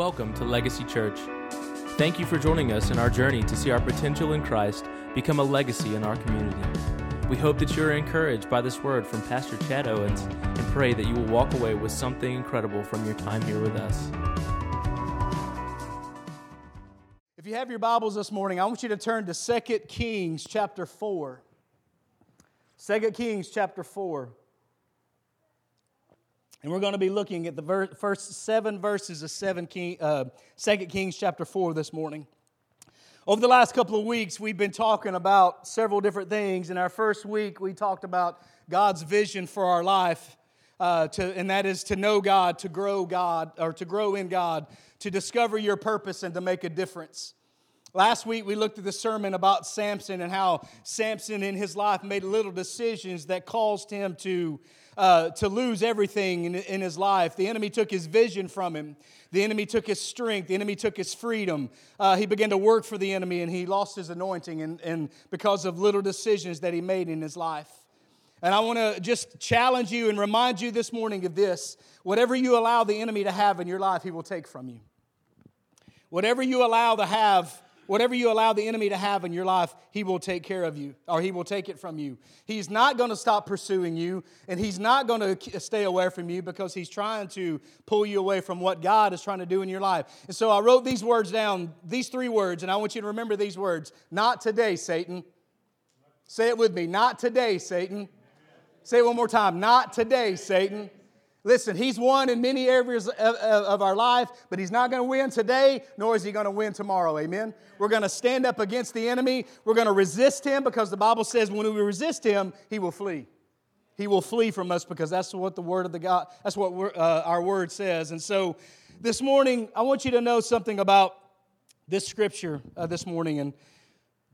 Welcome to Legacy Church. Thank you for joining us in our journey to see our potential in Christ become a legacy in our community. We hope that you are encouraged by this word from Pastor Chad Owens and pray that you will walk away with something incredible from your time here with us. If you have your Bibles this morning, I want you to turn to 2 Kings chapter 4. 2 Kings chapter 4. And we're going to be looking at the ver- first seven verses of seven King, uh, 2 Kings chapter 4 this morning. Over the last couple of weeks, we've been talking about several different things. In our first week, we talked about God's vision for our life, uh, to, and that is to know God, to grow God, or to grow in God, to discover your purpose, and to make a difference. Last week, we looked at the sermon about Samson and how Samson in his life made little decisions that caused him to uh, to lose everything in, in his life. The enemy took his vision from him. The enemy took his strength. The enemy took his freedom. Uh, he began to work for the enemy and he lost his anointing and, and because of little decisions that he made in his life. And I want to just challenge you and remind you this morning of this. Whatever you allow the enemy to have in your life, he will take from you. Whatever you allow to have Whatever you allow the enemy to have in your life, he will take care of you, or he will take it from you. He's not going to stop pursuing you, and he's not going to stay away from you because he's trying to pull you away from what God is trying to do in your life. And so I wrote these words down, these three words, and I want you to remember these words Not today, Satan. Say it with me. Not today, Satan. Say it one more time. Not today, Satan. Listen, he's won in many areas of, our life, but he's not going to win today, nor is he going to win tomorrow. Amen. We're going to stand up against the enemy. We're going to resist him because the Bible says when we resist him, he will flee. He will flee from us because that's what the word of the God, that's what uh, our word says. And so this morning, I want you to know something about this scripture uh, this morning. And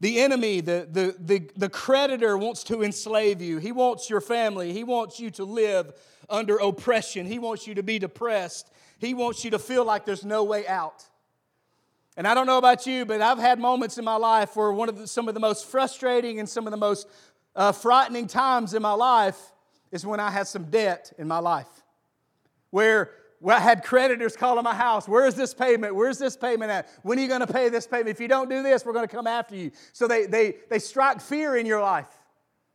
the enemy, the, the, the, the creditor wants to enslave you. He wants your family. He wants you to live under oppression. He wants you to be depressed. He wants you to feel like there's no way out. And I don't know about you, but I've had moments in my life where one of the, some of the most frustrating and some of the most uh, frightening times in my life is when I had some debt in my life. Where I had creditors calling my house. Where's this payment? Where's this payment at? When are you going to pay this payment? If you don't do this, we're going to come after you. So they, they, they strike fear in your life.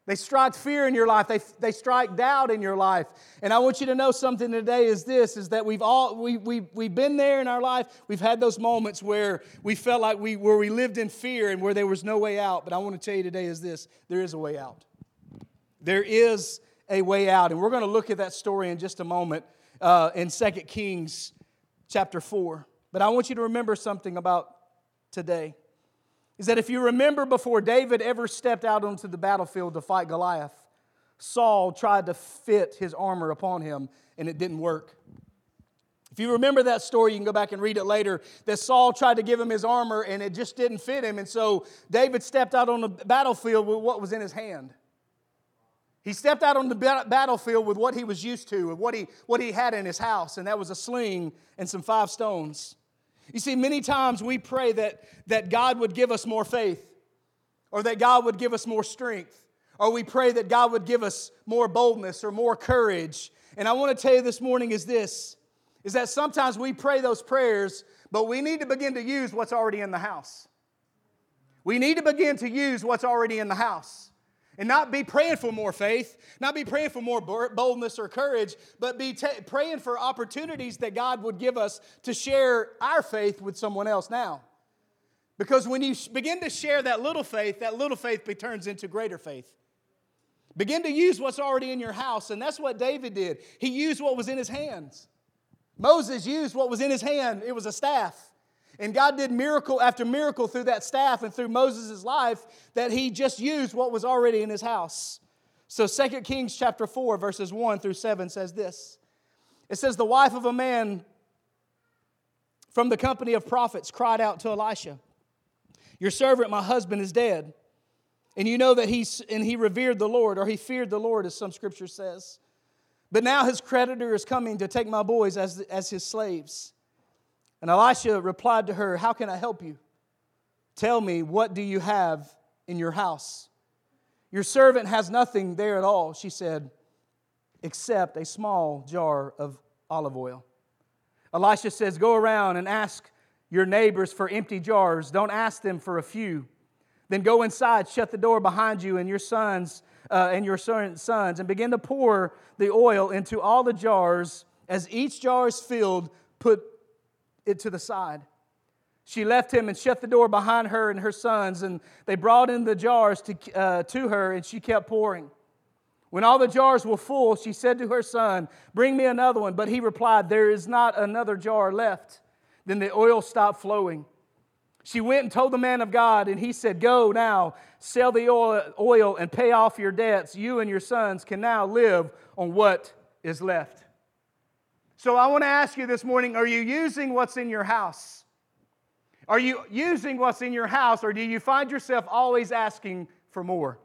They strike fear in your life. They, they strike doubt in your life. And I want you to know something today is this, is that we've all, we, we, we've been there in our life. We've had those moments where we felt like we, where we lived in fear and where there was no way out. But I want to tell you today is this, there is a way out. There is a way out. And we're going to look at that story in just a moment uh, in 2 Kings chapter 4. But I want you to remember something about today is that if you remember before David ever stepped out onto the battlefield to fight Goliath, Saul tried to fit his armor upon him and it didn't work. If you remember that story, you can go back and read it later. That Saul tried to give him his armor and it just didn't fit him. And so David stepped out on the battlefield with what was in his hand. He stepped out on the battlefield with what he was used to, with what he, what he had in his house, and that was a sling and some five stones. You see, many times we pray that, that God would give us more faith, or that God would give us more strength, or we pray that God would give us more boldness or more courage. And I want to tell you this morning is this is that sometimes we pray those prayers, but we need to begin to use what's already in the house. We need to begin to use what's already in the house and not be praying for more faith, not be praying for more boldness or courage, but be t- praying for opportunities that God would give us to share our faith with someone else now. Because when you begin to share that little faith, that little faith turns into greater faith. Begin to use what's already in your house, and that's what David did. He used what was in his hands. Moses used what was in his hand, it was a staff. And God did miracle after miracle through that staff and through Moses' life that he just used what was already in his house. So 2 Kings chapter 4, verses 1 through 7 says this. It says, The wife of a man from the company of prophets cried out to Elisha, Your servant, my husband, is dead. And you know that he, and he revered the Lord, or he feared the Lord, as some scripture says. But now his creditor is coming to take my boys as, as his slaves. And Elisha replied to her, How can I help you? Tell me, what do you have in your house? Your servant has nothing there at all, she said, except a small jar of olive oil. Elisha says, Go around and ask your neighbors for empty jars. Don't ask them for a few. Then go inside, shut the door behind you and your sons uh, and your sons, and begin to pour the oil into all the jars. As each jar is filled, put it to the side. She left him and shut the door behind her and her sons, and they brought in the jars to, uh, to her, and she kept pouring. When all the jars were full, she said to her son, Bring me another one. But he replied, There is not another jar left. Then the oil stopped flowing. She went and told the man of God, and he said, Go now, sell the oil and pay off your debts. You and your sons can now live on what is left. So I want to ask you this morning are you using what's in your house? Are you using what's in your house, or do you find yourself always asking for more?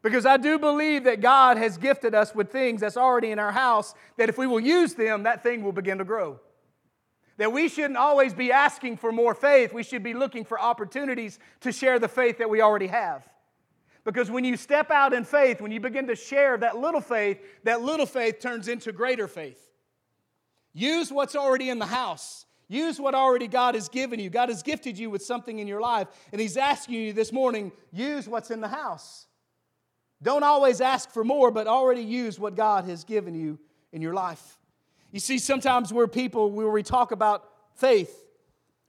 Because I do believe that God has gifted us with things that's already in our house, that if we will use them, that thing will begin to grow. That we shouldn't always be asking for more faith, we should be looking for opportunities to share the faith that we already have. Because when you step out in faith, when you begin to share that little faith, that little faith turns into greater faith. Use what's already in the house. Use what already God has given you. God has gifted you with something in your life, and He's asking you this morning use what's in the house. Don't always ask for more, but already use what God has given you in your life. You see, sometimes we're people where we talk about faith,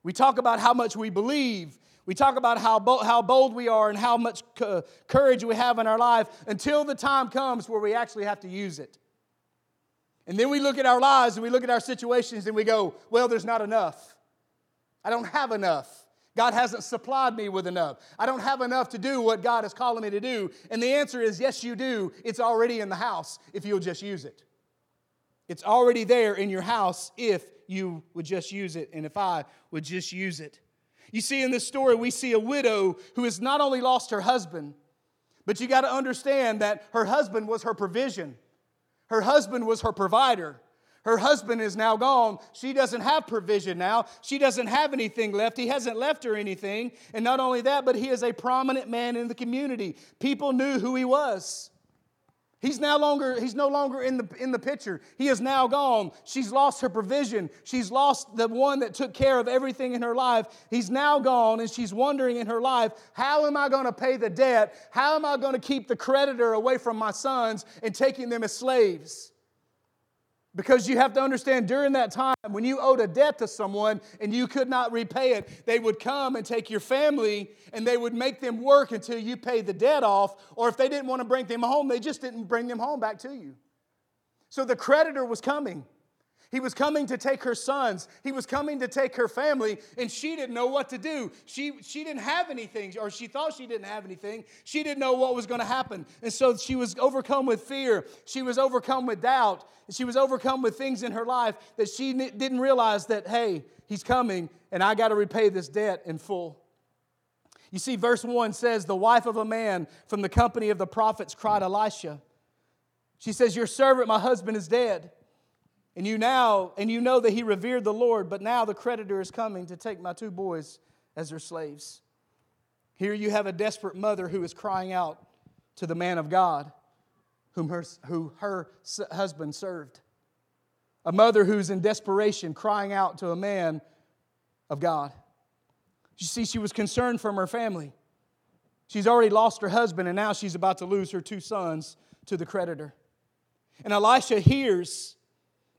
we talk about how much we believe, we talk about how, how bold we are and how much co- courage we have in our life until the time comes where we actually have to use it. And then we look at our lives and we look at our situations and we go, well, there's not enough. I don't have enough. God hasn't supplied me with enough. I don't have enough to do what God is calling me to do. And the answer is yes, you do. It's already in the house if you'll just use it. It's already there in your house if you would just use it and if I would just use it. You see, in this story, we see a widow who has not only lost her husband, but you got to understand that her husband was her provision, her husband was her provider. Her husband is now gone. She doesn't have provision now. She doesn't have anything left. He hasn't left her anything. And not only that, but he is a prominent man in the community. People knew who he was. He's now longer, he's no longer in the, in the picture. He is now gone. She's lost her provision. She's lost the one that took care of everything in her life. He's now gone, and she's wondering in her life, how am I going to pay the debt? How am I going to keep the creditor away from my sons and taking them as slaves? Because you have to understand during that time, when you owed a debt to someone and you could not repay it, they would come and take your family and they would make them work until you paid the debt off. Or if they didn't want to bring them home, they just didn't bring them home back to you. So the creditor was coming. He was coming to take her sons. He was coming to take her family, and she didn't know what to do. She, she didn't have anything, or she thought she didn't have anything. She didn't know what was going to happen. And so she was overcome with fear. She was overcome with doubt. She was overcome with things in her life that she didn't realize that, hey, he's coming, and I got to repay this debt in full. You see, verse 1 says, The wife of a man from the company of the prophets cried Elisha. She says, Your servant, my husband, is dead. And you now, and you know that he revered the Lord, but now the creditor is coming to take my two boys as their slaves. Here you have a desperate mother who is crying out to the man of God whom her, who her husband served. A mother who's in desperation crying out to a man of God. You see, she was concerned from her family. She's already lost her husband, and now she's about to lose her two sons to the creditor. And Elisha hears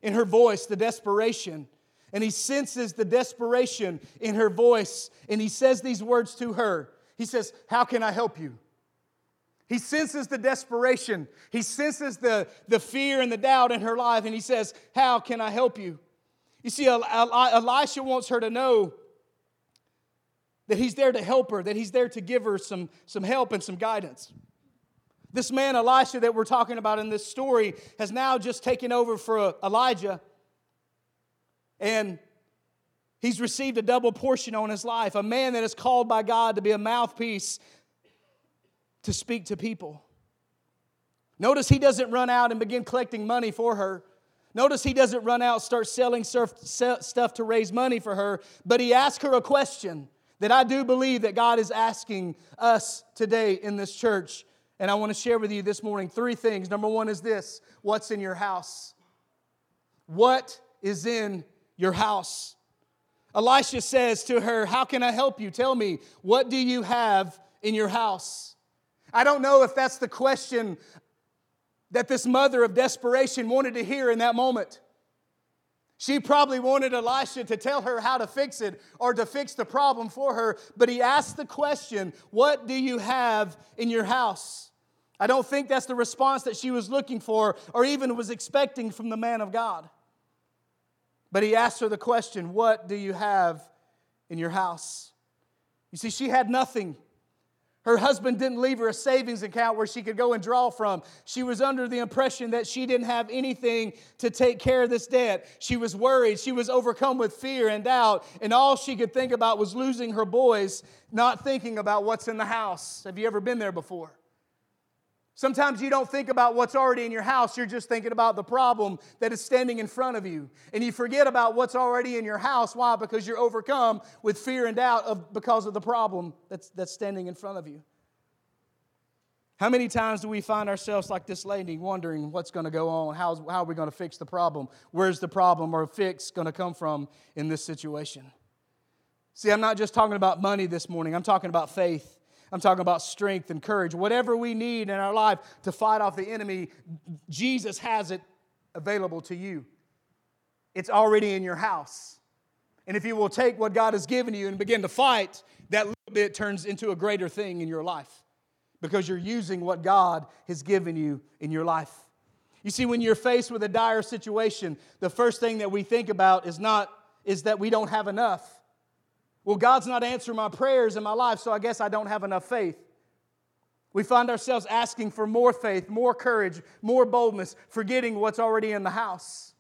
in her voice the desperation. And he senses the desperation in her voice. And he says these words to her He says, How can I help you? He senses the desperation. He senses the, the fear and the doubt in her life. And he says, How can I help you? You see, Elisha wants her to know that he's there to help her, that he's there to give her some, some help and some guidance. This man, Elisha, that we're talking about in this story, has now just taken over for uh, Elijah. And he's received a double portion on his life. A man that is called by God to be a mouthpiece to speak to people. Notice he doesn't run out and begin collecting money for her. Notice he doesn't run out, start selling stuff to raise money for her, but he asks her a question that I do believe that God is asking us today in this church. And I want to share with you this morning three things. Number one is this what's in your house? What is in your house. Elisha says to her, How can I help you? Tell me, what do you have in your house? I don't know if that's the question that this mother of desperation wanted to hear in that moment. She probably wanted Elisha to tell her how to fix it or to fix the problem for her, but he asked the question, What do you have in your house? I don't think that's the response that she was looking for or even was expecting from the man of God. But he asked her the question, What do you have in your house? You see, she had nothing. Her husband didn't leave her a savings account where she could go and draw from. She was under the impression that she didn't have anything to take care of this debt. She was worried. She was overcome with fear and doubt. And all she could think about was losing her boys, not thinking about what's in the house. Have you ever been there before? Sometimes you don't think about what's already in your house, you're just thinking about the problem that is standing in front of you. And you forget about what's already in your house. Why? Because you're overcome with fear and doubt of, because of the problem that's, that's standing in front of you. How many times do we find ourselves like this lady wondering what's going to go on? How's, how are we going to fix the problem? Where's the problem or fix going to come from in this situation? See, I'm not just talking about money this morning, I'm talking about faith. I'm talking about strength and courage. Whatever we need in our life to fight off the enemy, Jesus has it available to you. It's already in your house. And if you will take what God has given you and begin to fight, that little bit turns into a greater thing in your life because you're using what God has given you in your life. You see, when you're faced with a dire situation, the first thing that we think about is not is that we don't have enough. Well, God's not answering my prayers in my life, so I guess I don't have enough faith. We find ourselves asking for more faith, more courage, more boldness, forgetting what's already in the house.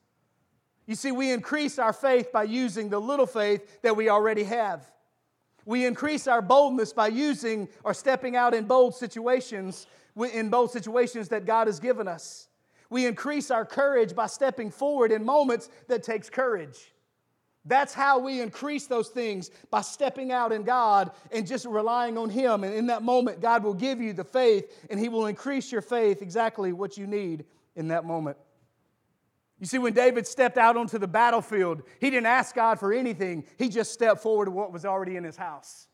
You see, we increase our faith by using the little faith that we already have. We increase our boldness by using or stepping out in bold situations, in bold situations that God has given us. We increase our courage by stepping forward in moments that takes courage. That's how we increase those things by stepping out in God and just relying on Him. And in that moment, God will give you the faith and He will increase your faith exactly what you need in that moment. You see, when David stepped out onto the battlefield, he didn't ask God for anything, he just stepped forward to what was already in his house.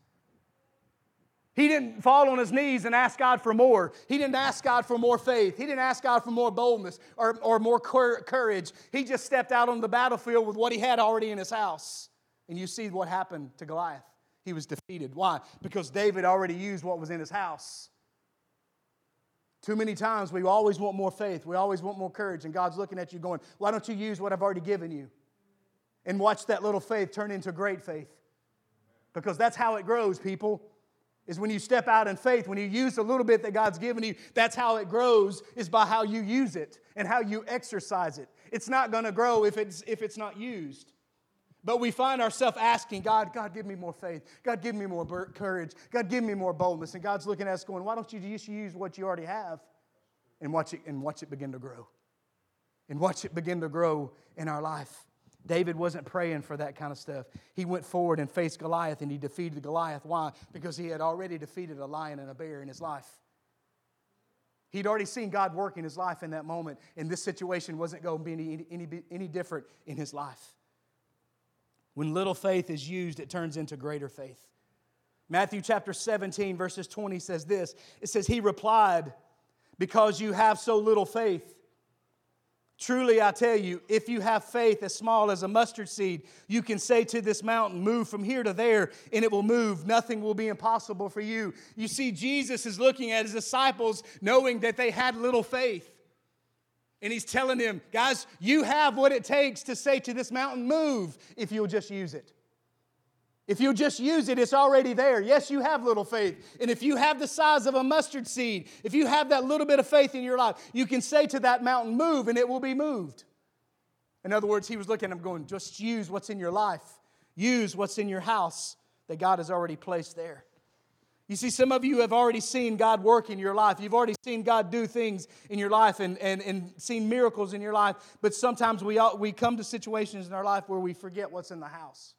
He didn't fall on his knees and ask God for more. He didn't ask God for more faith. He didn't ask God for more boldness or, or more courage. He just stepped out on the battlefield with what he had already in his house. And you see what happened to Goliath. He was defeated. Why? Because David already used what was in his house. Too many times we always want more faith. We always want more courage. And God's looking at you going, why don't you use what I've already given you? And watch that little faith turn into great faith. Because that's how it grows, people is when you step out in faith, when you use a little bit that God's given you, that's how it grows, is by how you use it and how you exercise it. It's not going to grow if it's, if it's not used. But we find ourselves asking God, God, give me more faith. God, give me more courage. God, give me more boldness. And God's looking at us going, why don't you just use what you already have and watch it, and watch it begin to grow? And watch it begin to grow in our life. David wasn't praying for that kind of stuff. He went forward and faced Goliath and he defeated Goliath. Why? Because he had already defeated a lion and a bear in his life. He'd already seen God work in his life in that moment, and this situation wasn't going to be any, any, any different in his life. When little faith is used, it turns into greater faith. Matthew chapter 17, verses 20 says this It says, He replied, Because you have so little faith. Truly, I tell you, if you have faith as small as a mustard seed, you can say to this mountain, Move from here to there, and it will move. Nothing will be impossible for you. You see, Jesus is looking at his disciples, knowing that they had little faith. And he's telling them, Guys, you have what it takes to say to this mountain, Move, if you'll just use it. If you just use it, it's already there. Yes, you have little faith. And if you have the size of a mustard seed, if you have that little bit of faith in your life, you can say to that mountain, move, and it will be moved. In other words, he was looking at him going, just use what's in your life, use what's in your house that God has already placed there. You see, some of you have already seen God work in your life. You've already seen God do things in your life and, and, and seen miracles in your life. But sometimes we, all, we come to situations in our life where we forget what's in the house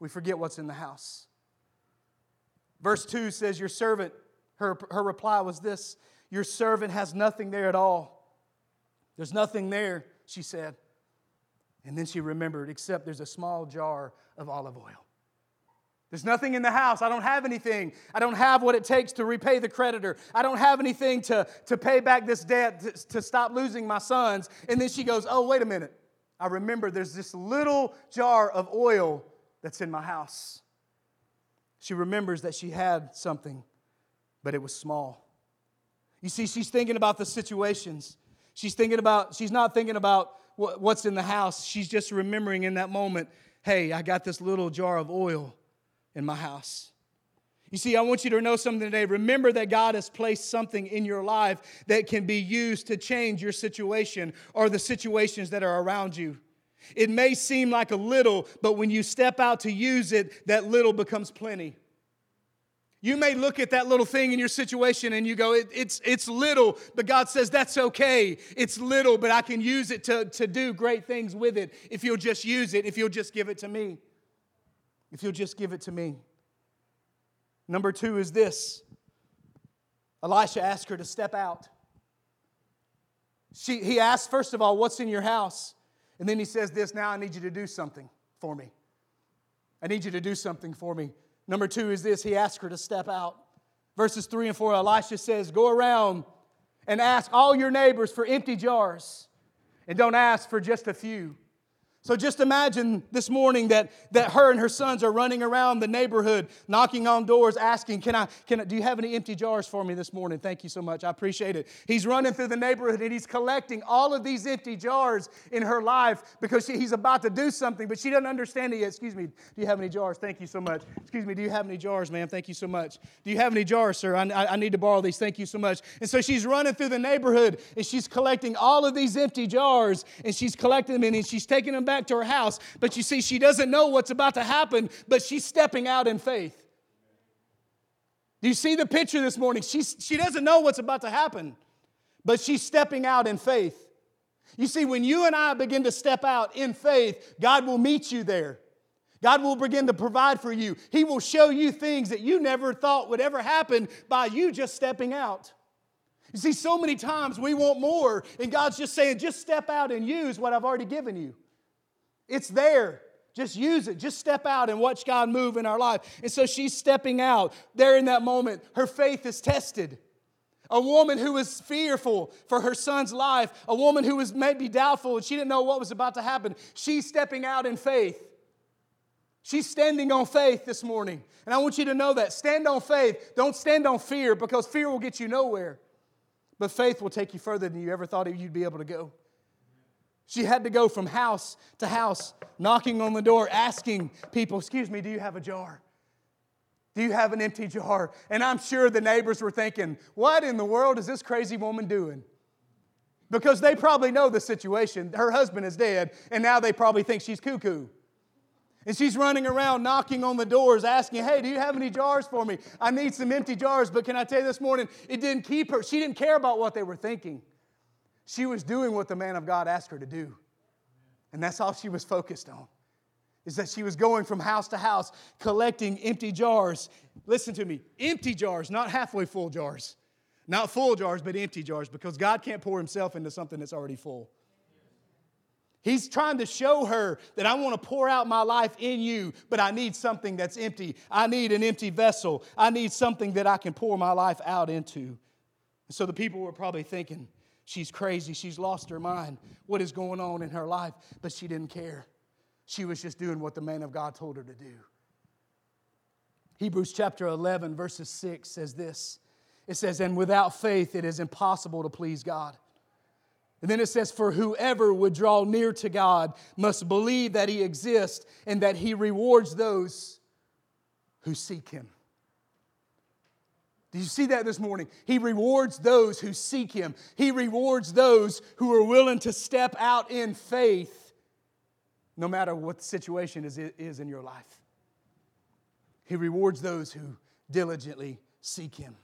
we forget what's in the house. Verse 2 says, Your servant, her, her reply was this Your servant has nothing there at all. There's nothing there, she said. And then she remembered, except there's a small jar of olive oil. There's nothing in the house. I don't have anything. I don't have what it takes to repay the creditor. I don't have anything to, to pay back this debt to, to stop losing my sons. And then she goes, Oh, wait a minute. I remember there's this little jar of oil that's in my house. She remembers that she had something, but it was small. You see, she's thinking about the situations. She's thinking about, she's not thinking about what's in the house. She's just remembering in that moment, hey, I got this little jar of oil in my house. You see, I want you to know something today. Remember that God has placed something in your life that can be used to change your situation or the situations that are around you. It may seem like a little, but when you step out to use it, that little becomes plenty. You may look at that little thing in your situation and you go, it, it's, it's little, but God says that's okay. It's little, but I can use it to, to do great things with it if you'll just use it, if you'll just give it to me if you'll just give it to me. Number two is this Elisha asked her to step out. She, he asked, first of all, what's in your house? And then he says this now I need you to do something for me. I need you to do something for me. Number two is this he asked her to step out. Verses three and four, Elisha says, Go around and ask all your neighbors for empty jars, and don't ask for just a few. So just imagine this morning that, that her and her sons are running around the neighborhood, knocking on doors, asking, can I, can I, do you have any empty jars for me this morning? Thank you so much. I appreciate it. He's running through the neighborhood and he's collecting all of these empty jars in her life because she, he's about to do something, but she doesn't understand it yet. Excuse me, do you have any jars? Thank you so much. Excuse me, do you have any jars, ma'am? Thank you so much. Do you have any jars, sir? I, I, I need to borrow these. Thank you so much. And so she's running through the neighborhood and she's collecting all of these empty jars and she's collecting them and she's taking them back to her house. But you see, she doesn't know what's about to happen, but she's stepping out in faith. Do you see the picture this morning? She's, she doesn't know what's about to happen, but she's stepping out in faith. You see, when you and I begin to step out in faith, God will meet you there. God will begin to provide for you. He will show you things that you never thought would ever happen by you just stepping out. You see, so many times we want more, and God's just saying, just step out and use what I've already given you. It's there. Just use it. Just step out and watch God move in our life. And so she's stepping out. There in that moment, her faith is tested. A woman who was fearful for her son's life, a woman who was maybe doubtful and she didn't know what was about to happen. She's stepping out in faith. She's standing on faith this morning. And I want you to know that. Stand on faith. Don't stand on fear because fear will get you nowhere. But faith will take you further than you ever thought you'd be able to go. She had to go from house to house, knocking on the door, asking people, Excuse me, do you have a jar? Do you have an empty jar? And I'm sure the neighbors were thinking, What in the world is this crazy woman doing? Because they probably know the situation. Her husband is dead, and now they probably think she's cuckoo. And she's running around knocking on the doors, asking, Hey, do you have any jars for me? I need some empty jars. But can I tell you this morning, it didn't keep her. She didn't care about what they were thinking. She was doing what the man of God asked her to do. And that's all she was focused on. Is that she was going from house to house collecting empty jars. Listen to me, empty jars, not halfway full jars. Not full jars, but empty jars, because God can't pour himself into something that's already full. He's trying to show her that I want to pour out my life in you, but I need something that's empty. I need an empty vessel. I need something that I can pour my life out into. So the people were probably thinking, She's crazy. She's lost her mind. What is going on in her life? But she didn't care. She was just doing what the man of God told her to do. Hebrews chapter 11, verses 6 says this it says, And without faith it is impossible to please God. And then it says, For whoever would draw near to God must believe that he exists and that he rewards those who seek him. Did you see that this morning? He rewards those who seek Him. He rewards those who are willing to step out in faith, no matter what the situation is, is in your life. He rewards those who diligently seek Him.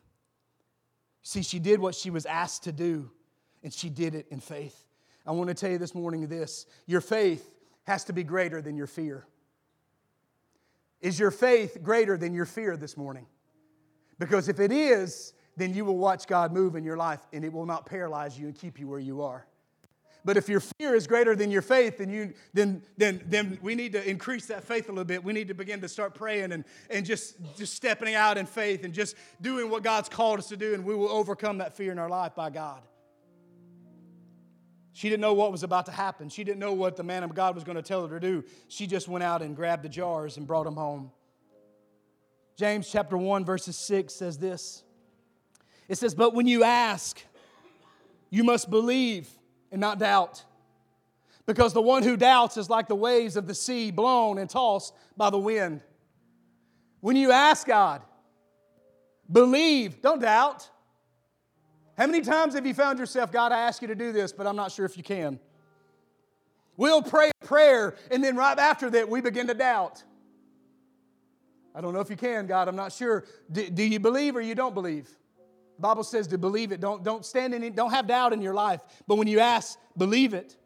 See, she did what she was asked to do, and she did it in faith. I want to tell you this morning this your faith has to be greater than your fear. Is your faith greater than your fear this morning? Because if it is, then you will watch God move in your life and it will not paralyze you and keep you where you are. But if your fear is greater than your faith, then, you, then, then, then we need to increase that faith a little bit. We need to begin to start praying and, and just, just stepping out in faith and just doing what God's called us to do, and we will overcome that fear in our life by God. She didn't know what was about to happen. She didn't know what the man of God was going to tell her to do. She just went out and grabbed the jars and brought them home. James chapter 1, verses 6 says this It says, But when you ask, you must believe and not doubt. Because the one who doubts is like the waves of the sea blown and tossed by the wind. When you ask God, believe, don't doubt. How many times have you found yourself, God, I ask you to do this, but I'm not sure if you can? We'll pray a prayer, and then right after that, we begin to doubt. I don't know if you can, God, I'm not sure. Do, do you believe or you don't believe? The Bible says to believe it. Don't, don't stand in it, don't have doubt in your life. But when you ask, believe it.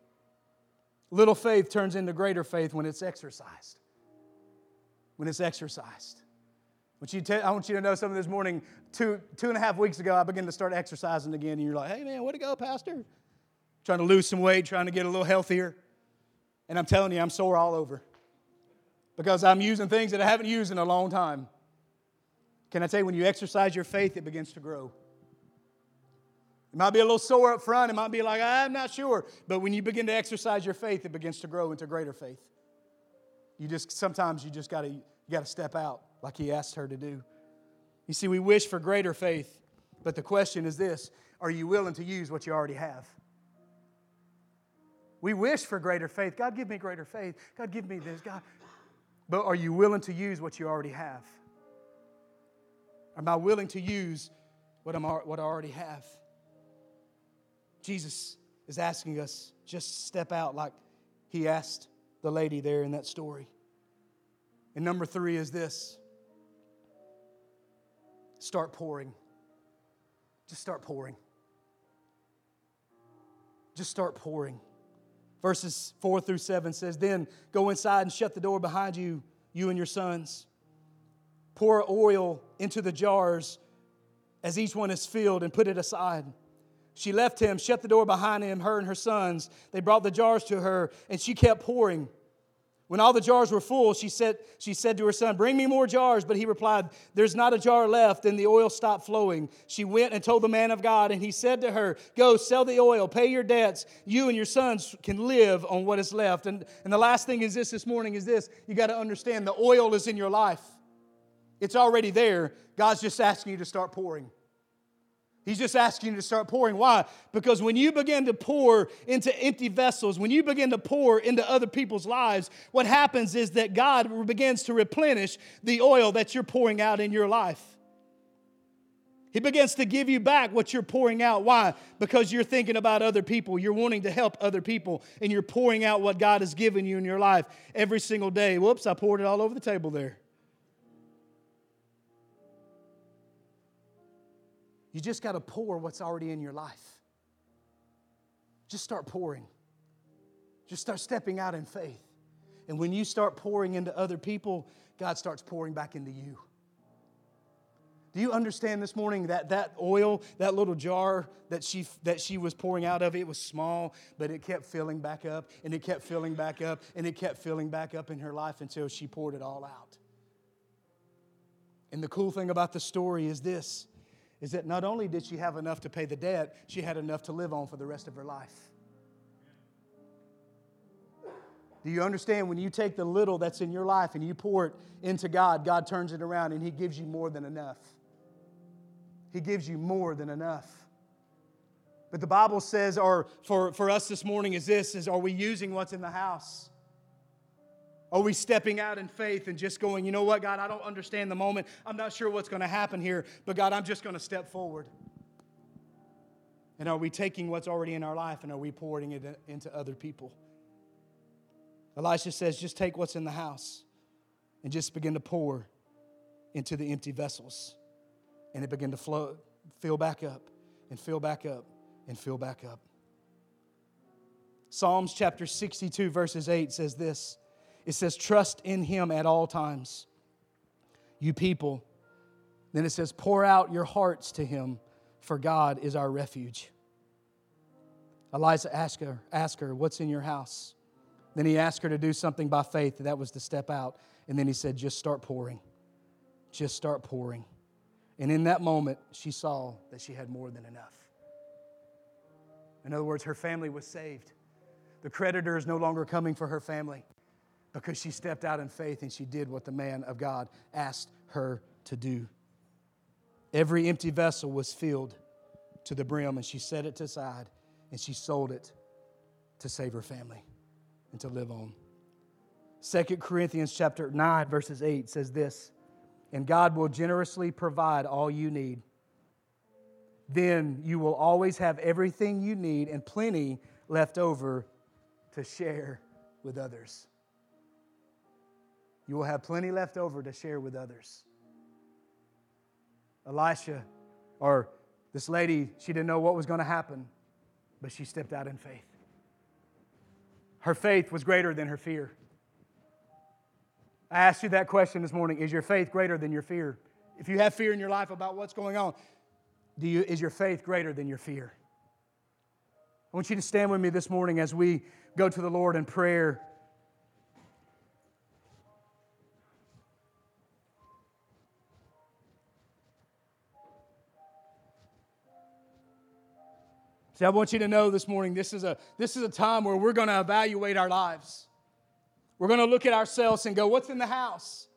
Little faith turns into greater faith when it's exercised. When it's exercised. I want you to know something this morning. Two, two and a half weeks ago, I began to start exercising again, and you're like, hey man, way to go, Pastor. Trying to lose some weight, trying to get a little healthier. And I'm telling you, I'm sore all over because I'm using things that I haven't used in a long time. Can I tell you, when you exercise your faith, it begins to grow. It might be a little sore up front. It might be like, I'm not sure. But when you begin to exercise your faith, it begins to grow into greater faith. You just, sometimes you just got to, you got to step out like he asked her to do. You see, we wish for greater faith, but the question is this are you willing to use what you already have? We wish for greater faith. God, give me greater faith. God, give me this. God. But are you willing to use what you already have? Am I willing to use what, I'm, what I already have? Jesus is asking us just step out like he asked the lady there in that story. And number three is this start pouring. Just start pouring. Just start pouring. Verses 4 through 7 says, Then go inside and shut the door behind you, you and your sons pour oil into the jars as each one is filled and put it aside. She left him, shut the door behind him, her and her sons. They brought the jars to her, and she kept pouring. When all the jars were full, she said, she said to her son, Bring me more jars. But he replied, There's not a jar left. And the oil stopped flowing. She went and told the man of God, and he said to her, Go, sell the oil, pay your debts. You and your sons can live on what is left. And, and the last thing is this this morning is this you got to understand the oil is in your life. It's already there. God's just asking you to start pouring. He's just asking you to start pouring. Why? Because when you begin to pour into empty vessels, when you begin to pour into other people's lives, what happens is that God begins to replenish the oil that you're pouring out in your life. He begins to give you back what you're pouring out. Why? Because you're thinking about other people. You're wanting to help other people, and you're pouring out what God has given you in your life every single day. Whoops, I poured it all over the table there. You just got to pour what's already in your life. Just start pouring. Just start stepping out in faith. And when you start pouring into other people, God starts pouring back into you. Do you understand this morning that that oil, that little jar that she, that she was pouring out of, it was small, but it kept filling back up and it kept filling back up and it kept filling back up in her life until she poured it all out. And the cool thing about the story is this is that not only did she have enough to pay the debt, she had enough to live on for the rest of her life. Do you understand when you take the little that's in your life and you pour it into God, God turns it around and He gives you more than enough? He gives you more than enough. But the Bible says, or for, for us this morning, is this is are we using what's in the house? Are we stepping out in faith and just going, you know what, God, I don't understand the moment. I'm not sure what's going to happen here, but God, I'm just going to step forward. And are we taking what's already in our life and are we pouring it into other people? Elisha says, just take what's in the house and just begin to pour into the empty vessels. And it began to flow, fill back up and fill back up and fill back up. Psalms chapter 62, verses 8 says this. It says, trust in him at all times, you people. Then it says, pour out your hearts to him, for God is our refuge. Elisha asked her, asked her, What's in your house? Then he asked her to do something by faith, that was to step out. And then he said, Just start pouring. Just start pouring. And in that moment, she saw that she had more than enough. In other words, her family was saved. The creditor is no longer coming for her family because she stepped out in faith and she did what the man of God asked her to do. Every empty vessel was filled to the brim, and she set it aside and she sold it to save her family and to live on. 2 Corinthians chapter 9 verses 8 says this, and God will generously provide all you need. Then you will always have everything you need and plenty left over to share with others. You will have plenty left over to share with others. Elisha, or this lady, she didn't know what was going to happen, but she stepped out in faith. Her faith was greater than her fear. I asked you that question this morning Is your faith greater than your fear? If you have fear in your life about what's going on, do you, is your faith greater than your fear? I want you to stand with me this morning as we go to the Lord in prayer. See, I want you to know this morning this is a, this is a time where we're going to evaluate our lives. We're going to look at ourselves and go, what's in the house?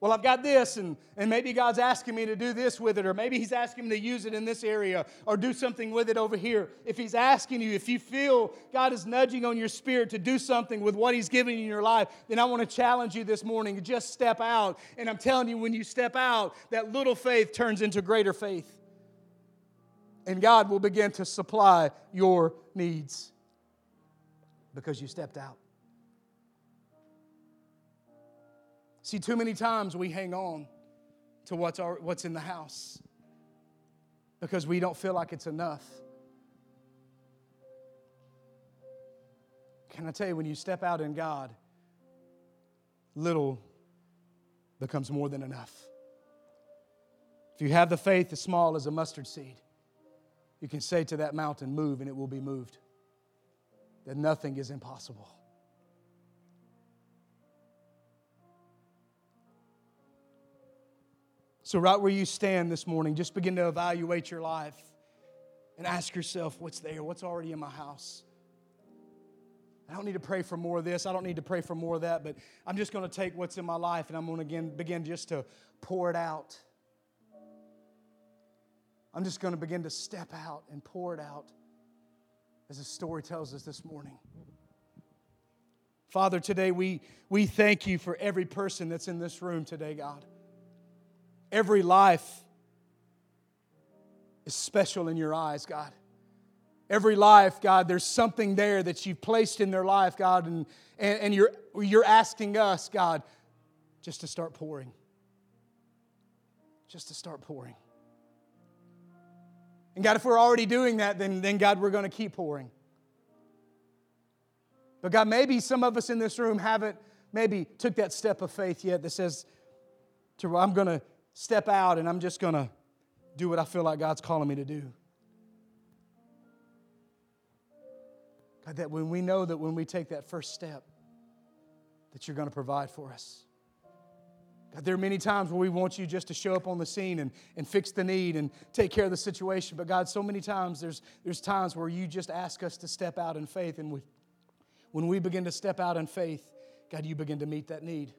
Well, I've got this, and, and maybe God's asking me to do this with it, or maybe He's asking me to use it in this area, or do something with it over here. If He's asking you, if you feel God is nudging on your spirit to do something with what He's given you in your life, then I want to challenge you this morning to just step out. And I'm telling you, when you step out, that little faith turns into greater faith and God will begin to supply your needs because you stepped out. See, too many times we hang on to what's, our, what's in the house because we don't feel like it's enough. Can I tell you, when you step out in God, little becomes more than enough. If you have the faith as small as a mustard seed, you can say to that mountain, Move, and it will be moved. That nothing is impossible. So, right where you stand this morning, just begin to evaluate your life and ask yourself what's there, what's already in my house. I don't need to pray for more of this. I don't need to pray for more of that, but I'm just going to take what's in my life and I'm going to begin, begin just to pour it out. I'm just going to begin to step out and pour it out as the story tells us this morning. Father, today we, we thank you for every person that's in this room today, God. Every life is special in your eyes, God. Every life, God, there's something there that you've placed in their life, God, and, and, and you're, you're asking us, God, just to start pouring. Just to start pouring. And God, if we're already doing that, then, then God, we're going to keep pouring. But God, maybe some of us in this room haven't maybe took that step of faith yet that says, to, I'm going to step out and I'm just going to do what I feel like God's calling me to do. God, that when we know that when we take that first step, that you're going to provide for us. There are many times where we want you just to show up on the scene and, and fix the need and take care of the situation. But God, so many times there's, there's times where you just ask us to step out in faith. And we, when we begin to step out in faith, God, you begin to meet that need.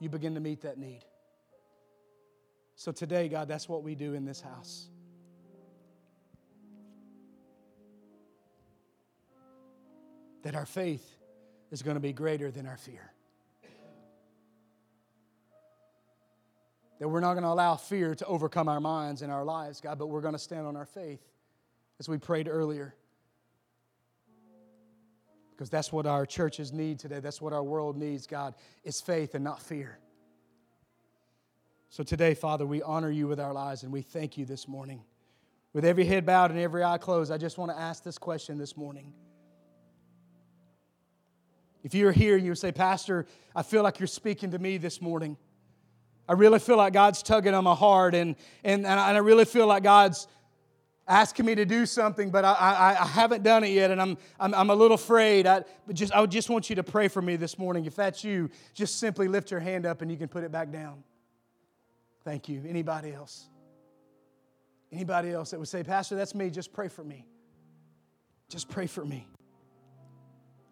You begin to meet that need. So today, God, that's what we do in this house. That our faith is going to be greater than our fear. That we're not going to allow fear to overcome our minds and our lives, God, but we're going to stand on our faith as we prayed earlier. Because that's what our churches need today. That's what our world needs, God, is faith and not fear. So today, Father, we honor you with our lives and we thank you this morning. With every head bowed and every eye closed, I just want to ask this question this morning. If you're here and you say, Pastor, I feel like you're speaking to me this morning. I really feel like God's tugging on my heart, and, and, and I really feel like God's asking me to do something, but I, I, I haven't done it yet, and I'm, I'm, I'm a little afraid. I, but just, I would just want you to pray for me this morning. If that's you, just simply lift your hand up and you can put it back down. Thank you. Anybody else? Anybody else that would say, Pastor, that's me, just pray for me. Just pray for me.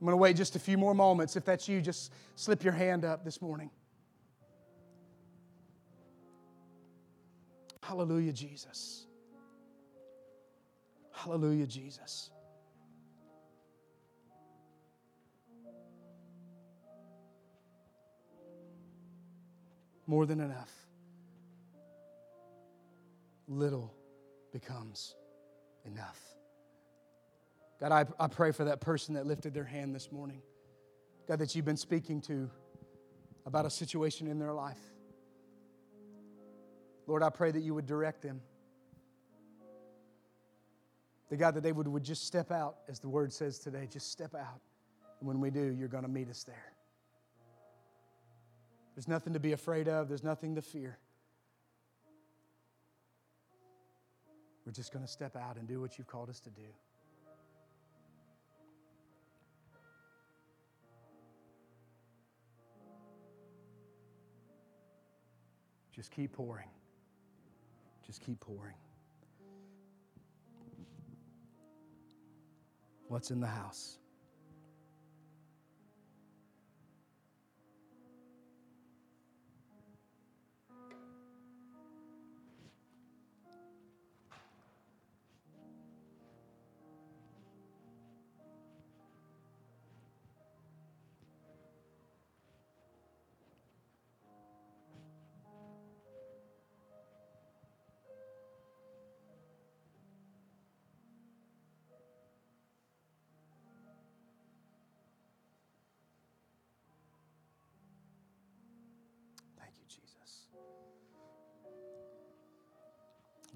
I'm going to wait just a few more moments. If that's you, just slip your hand up this morning. Hallelujah, Jesus. Hallelujah, Jesus. More than enough. Little becomes enough. God, I, I pray for that person that lifted their hand this morning. God, that you've been speaking to about a situation in their life. Lord, I pray that you would direct them. The God that they would, would just step out, as the word says today, just step out. And when we do, you're going to meet us there. There's nothing to be afraid of, there's nothing to fear. We're just going to step out and do what you've called us to do. Just keep pouring. Just keep pouring. What's in the house?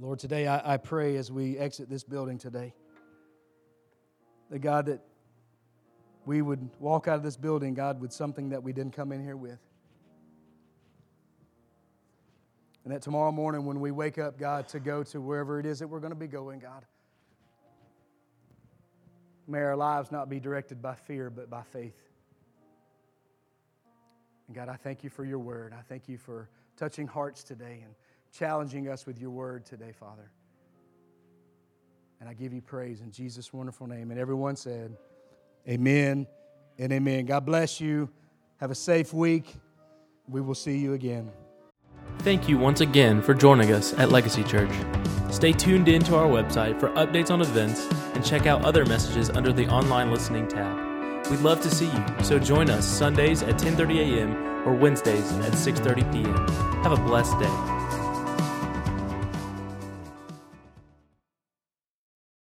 Lord, today I, I pray as we exit this building today, that God, that we would walk out of this building, God, with something that we didn't come in here with. And that tomorrow morning when we wake up, God, to go to wherever it is that we're going to be going, God, may our lives not be directed by fear, but by faith. And God, I thank you for your word. I thank you for touching hearts today and challenging us with your word today, Father. And I give you praise in Jesus' wonderful name. And everyone said, Amen and amen. God bless you. Have a safe week. We will see you again. Thank you once again for joining us at Legacy Church. Stay tuned in to our website for updates on events and check out other messages under the online listening tab. We'd love to see you, so join us Sundays at 10:30 a.m. or Wednesdays at 6:30 p.m. Have a blessed day.